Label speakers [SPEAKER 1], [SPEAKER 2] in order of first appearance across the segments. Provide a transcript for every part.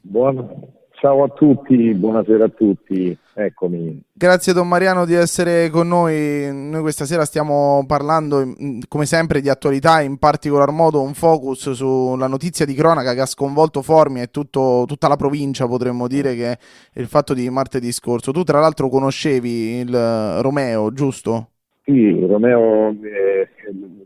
[SPEAKER 1] Buonasera. Ciao a tutti, buonasera a tutti, eccomi.
[SPEAKER 2] Grazie Don Mariano di essere con noi. Noi questa sera stiamo parlando, come sempre, di attualità, in particolar modo un focus sulla notizia di cronaca che ha sconvolto Formia e tutto, tutta la provincia, potremmo dire, che è il fatto di martedì scorso. Tu tra l'altro conoscevi il Romeo, giusto?
[SPEAKER 1] Sì, Romeo, eh,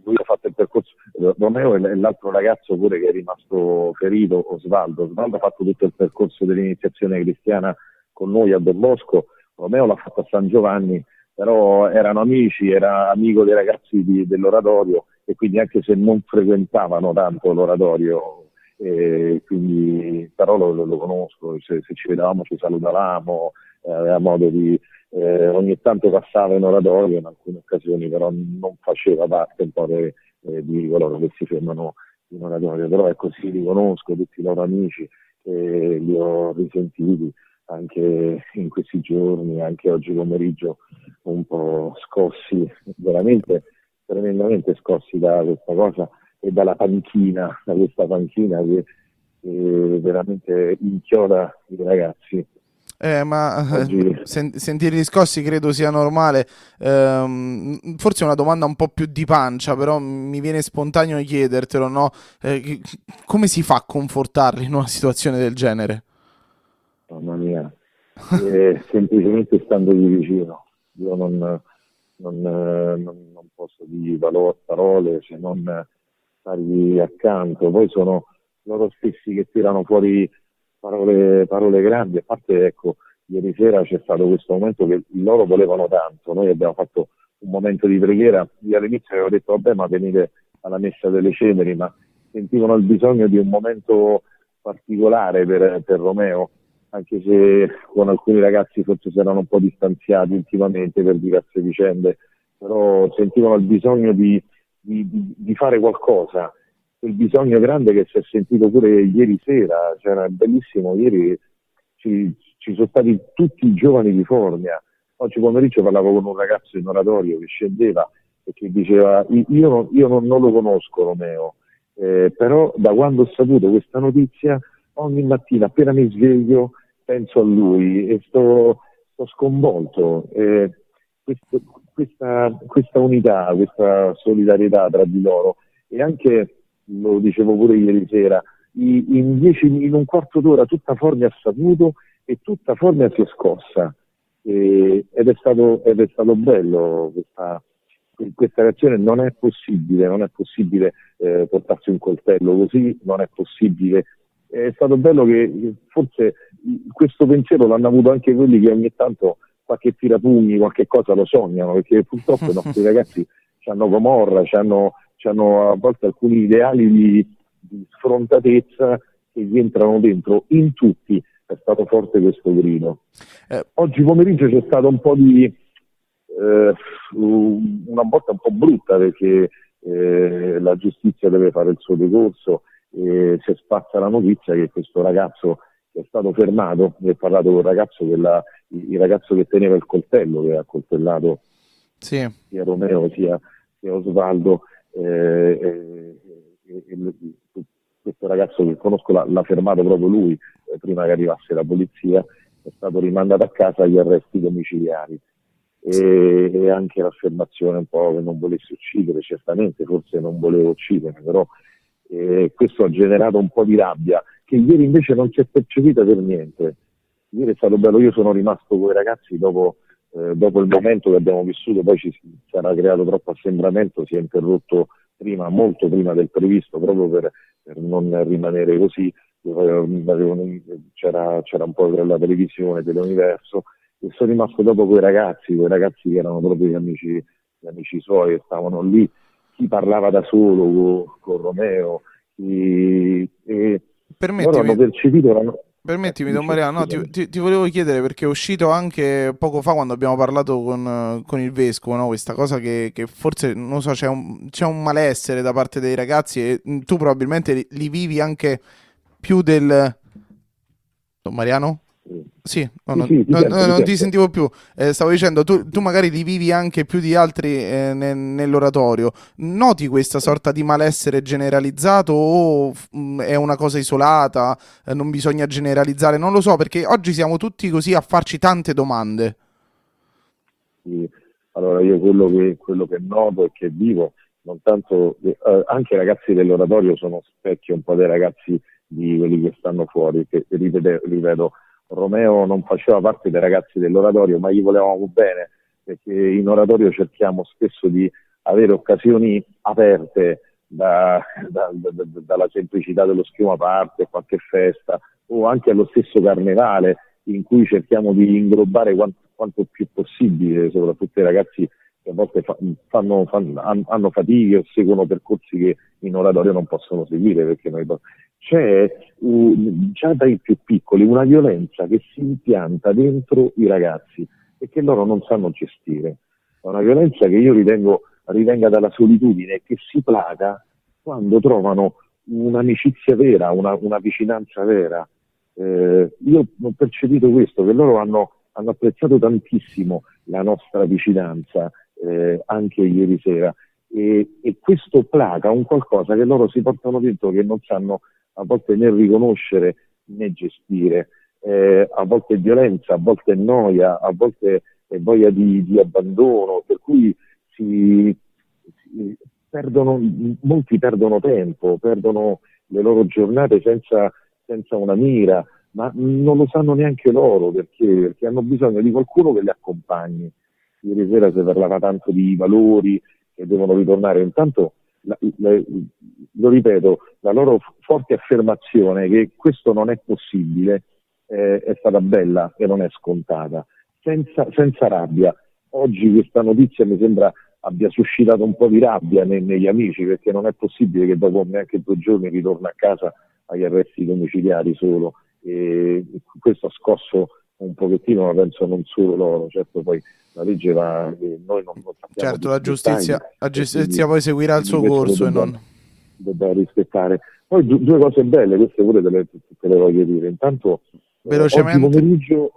[SPEAKER 1] lui ha fatto il percorso, Romeo e l'altro ragazzo pure che è rimasto ferito, Osvaldo. Osvaldo ha fatto tutto il percorso dell'iniziazione cristiana con noi a Don Bosco, Romeo l'ha fatto a San Giovanni, però erano amici, era amico dei ragazzi di, dell'oratorio e quindi anche se non frequentavano tanto l'oratorio, eh, quindi, però lo, lo, lo conosco, se, se, ci vedevamo ci salutavamo, aveva modo di eh, ogni tanto passava in oratorio in alcune occasioni, però non faceva parte un po' de, eh, di coloro che si fermano in oratorio, però è così, li conosco, tutti i loro amici, eh, li ho risentiti anche in questi giorni, anche oggi pomeriggio, un po' scossi, veramente tremendamente scossi da questa cosa e dalla panchina, da questa panchina che, che veramente inchioda i ragazzi
[SPEAKER 2] eh, ma eh, sen- sentirli scossi credo sia normale. Eh, forse è una domanda un po' più di pancia, però mi viene spontaneo chiedertelo, no? Eh, come si fa a confortarli in una situazione del genere?
[SPEAKER 1] Mamma mia, eh, semplicemente standogli vicino. Io non, non, non, non posso dire parole se non stargli accanto. Poi sono loro stessi che tirano fuori parole, parole grandi, a parte ecco, ieri sera c'è stato questo momento che loro volevano tanto, noi abbiamo fatto un momento di preghiera, io all'inizio avevo detto vabbè ma venite alla messa delle ceneri, ma sentivano il bisogno di un momento particolare per, per Romeo, anche se con alcuni ragazzi forse si erano un po' distanziati ultimamente per diverse vicende, però sentivano il bisogno di, di, di, di fare qualcosa quel bisogno grande che si è sentito pure ieri sera, c'era bellissimo, ieri ci, ci, sono stati tutti i giovani di Formia, oggi pomeriggio parlavo con un ragazzo in oratorio che scendeva e che diceva io, non, io non, non, lo conosco Romeo, eh, però da quando ho saputo questa notizia ogni mattina appena mi sveglio penso a lui e sto, sto sconvolto. Eh, questo, questa, questa unità, questa solidarietà tra di loro e anche lo dicevo pure ieri sera, in, dieci, in un quarto d'ora tutta Formia ha saputo e tutta Formia si è scossa. E, ed, è stato, ed, è stato, bello questa, questa reazione. Non è possibile, non è possibile eh, portarsi un coltello così, non è possibile. È stato bello che forse questo pensiero l'hanno avuto anche quelli che ogni tanto qualche tirapugni, qualche cosa lo sognano, perché purtroppo i nostri ragazzi hanno Comorra, hanno hanno a volte alcuni ideali di, di sfrontatezza che gli entrano dentro in tutti. È stato forte questo grido. Eh, oggi pomeriggio c'è stato un po' di eh, una botta un po' brutta perché eh, la giustizia deve fare il suo decorso e si è spazza la notizia che questo ragazzo che è stato fermato, mi ha parlato con il ragazzo, la, il ragazzo che teneva il coltello, che ha coltellato sì. sia Romeo sia, sia Osvaldo, eh, eh, questo ragazzo che conosco l'ha, l'ha fermato proprio lui eh, prima che arrivasse la polizia, è stato rimandato a casa agli arresti domiciliari e, e anche l'affermazione un po' che non volesse uccidere, certamente forse non volevo uccidere, però eh, questo ha generato un po' di rabbia che ieri invece non si è percepita per niente. Ieri è stato bello, io sono rimasto con i ragazzi dopo eh, dopo il momento che abbiamo vissuto poi ci si era creato troppo assembramento, si è interrotto prima, molto prima del previsto, proprio per, per non rimanere così. C'era, c'era, un po' la televisione, dell'universo e sono rimasto dopo quei ragazzi, quei ragazzi che erano proprio gli amici, gli amici suoi e stavano lì. Chi parlava da solo con, con Romeo, chi, e loro hanno percepito la,
[SPEAKER 2] Permettimi, Don Mariano, no, ti, ti, ti, volevo chiedere perché è uscito anche poco fa quando abbiamo parlato con, con il vescovo, no? questa cosa che, che, forse, non so, c'è un, c'è un, malessere da parte dei ragazzi e tu probabilmente li, li vivi anche più del... Don Mariano? Sì, no, no, sì, no, no, non ti sentivo più. Eh, stavo dicendo, tu, tu, magari li vivi anche più di altri eh, nel, nell'oratorio. Noti questa sorta di malessere generalizzato o mh, mm, è una cosa isolata? Eh, non bisogna generalizzare? Non lo so, perché oggi siamo tutti così a farci tante domande.
[SPEAKER 1] Sì. Allora, io quello che, quello che noto e che vivo, non tanto, eh, anche i ragazzi dell'oratorio sono specchio un po' dei ragazzi di quelli che stanno fuori, che ripeto, ripeto Romeo non faceva parte dei ragazzi dell'oratorio, ma gli volevamo bene, perché in oratorio cerchiamo spesso di avere occasioni aperte da, da, da, dalla semplicità dello schiuma parte, qualche festa, o anche allo stesso carnevale, in cui cerchiamo di inglobare quanto, quanto più possibile, soprattutto i ragazzi a volte fanno, fanno, hanno fatiche o seguono percorsi che in oratorio non possono seguire perché noi c'è uh, già dai più piccoli una violenza che si impianta dentro i ragazzi e che loro non sanno gestire. È una violenza che io ritengo rivenga dalla solitudine e che si placa quando trovano un'amicizia vera, una, una vicinanza vera. Eh, io ho percepito questo, che loro hanno, hanno apprezzato tantissimo la nostra vicinanza, eh, anche ieri sera, e, e, questo placa un qualcosa che loro si portano dentro che non sanno a volte né riconoscere né gestire, eh, a volte violenza, a volte noia, a volte voglia di, di abbandono, per cui si, si perdono, molti perdono tempo, perdono le loro giornate senza, senza una mira, ma non lo sanno neanche loro perché, perché hanno bisogno di qualcuno che li accompagni. Ieri sera si parlava tanto di valori che devono ritornare, intanto la, la, lo ripeto, la loro forte affermazione che questo non è possibile eh, è stata bella e non è scontata, senza, senza, rabbia. Oggi questa notizia mi sembra abbia suscitato un po' di rabbia nei, negli amici perché non è possibile che dopo neanche due giorni ritorna a casa agli arresti domiciliari solo. E questo ha scosso un pochettino, ma penso non solo loro, certo poi la legge va, noi non.
[SPEAKER 2] Certo, la giustizia, la giustizia poi seguirà il suo corso e non...
[SPEAKER 1] Dobbiamo rispettare. Poi due cose belle, queste pure te le, te le voglio dire. Intanto,
[SPEAKER 2] Velocemente.
[SPEAKER 1] Eh, oggi, pomeriggio,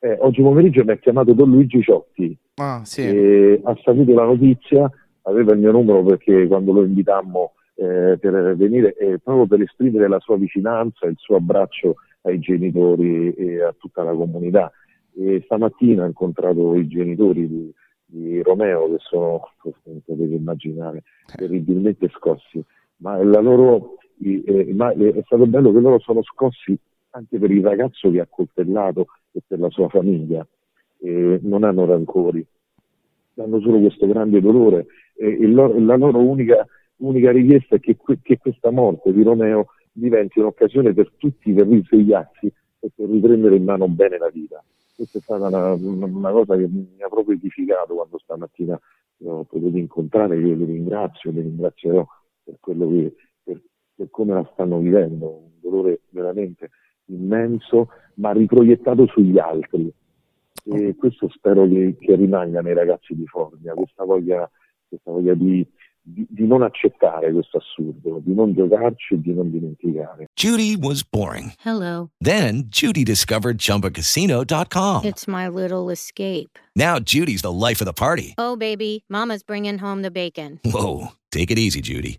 [SPEAKER 1] eh, oggi pomeriggio mi ha chiamato Don Luigi Ciotti.
[SPEAKER 2] Ah, sì.
[SPEAKER 1] e ha saputo la notizia, aveva il mio numero perché quando lo invitammo eh, per venire, eh, proprio per esprimere la sua vicinanza, il suo abbraccio ai genitori e a tutta la comunità. E stamattina ho incontrato i genitori di, di Romeo che sono, potete immaginare, terribilmente scossi, ma, loro, eh, ma è stato bello che loro sono scossi anche per il ragazzo che ha coltellato e per la sua famiglia. Eh, non hanno rancori, hanno solo questo grande dolore e loro, la loro unica, unica richiesta è che, che, questa morte di Romeo diventi un'occasione per tutti per risvegliarsi e per riprendere in mano bene la vita. Questa è stata una, una cosa che mi ha proprio edificato quando stamattina ho potuto incontrare, io li ringrazio, li ringrazierò per quello che, per, per come la stanno vivendo, un dolore veramente immenso, ma riproiettato sugli altri. E questo spero che, che rimanga nei ragazzi di Formia, questa voglia, questa voglia di, di, di, non accettare questo assurdo, di non giocarci e di non dimenticare.
[SPEAKER 3] Judy was boring.
[SPEAKER 4] Hello.
[SPEAKER 3] Then Judy discovered ChumbaCasino.com.
[SPEAKER 4] It's my little escape.
[SPEAKER 3] Now Judy's the life of the party.
[SPEAKER 4] Oh baby, mama's bringing home the bacon.
[SPEAKER 3] Whoa, take it easy Judy.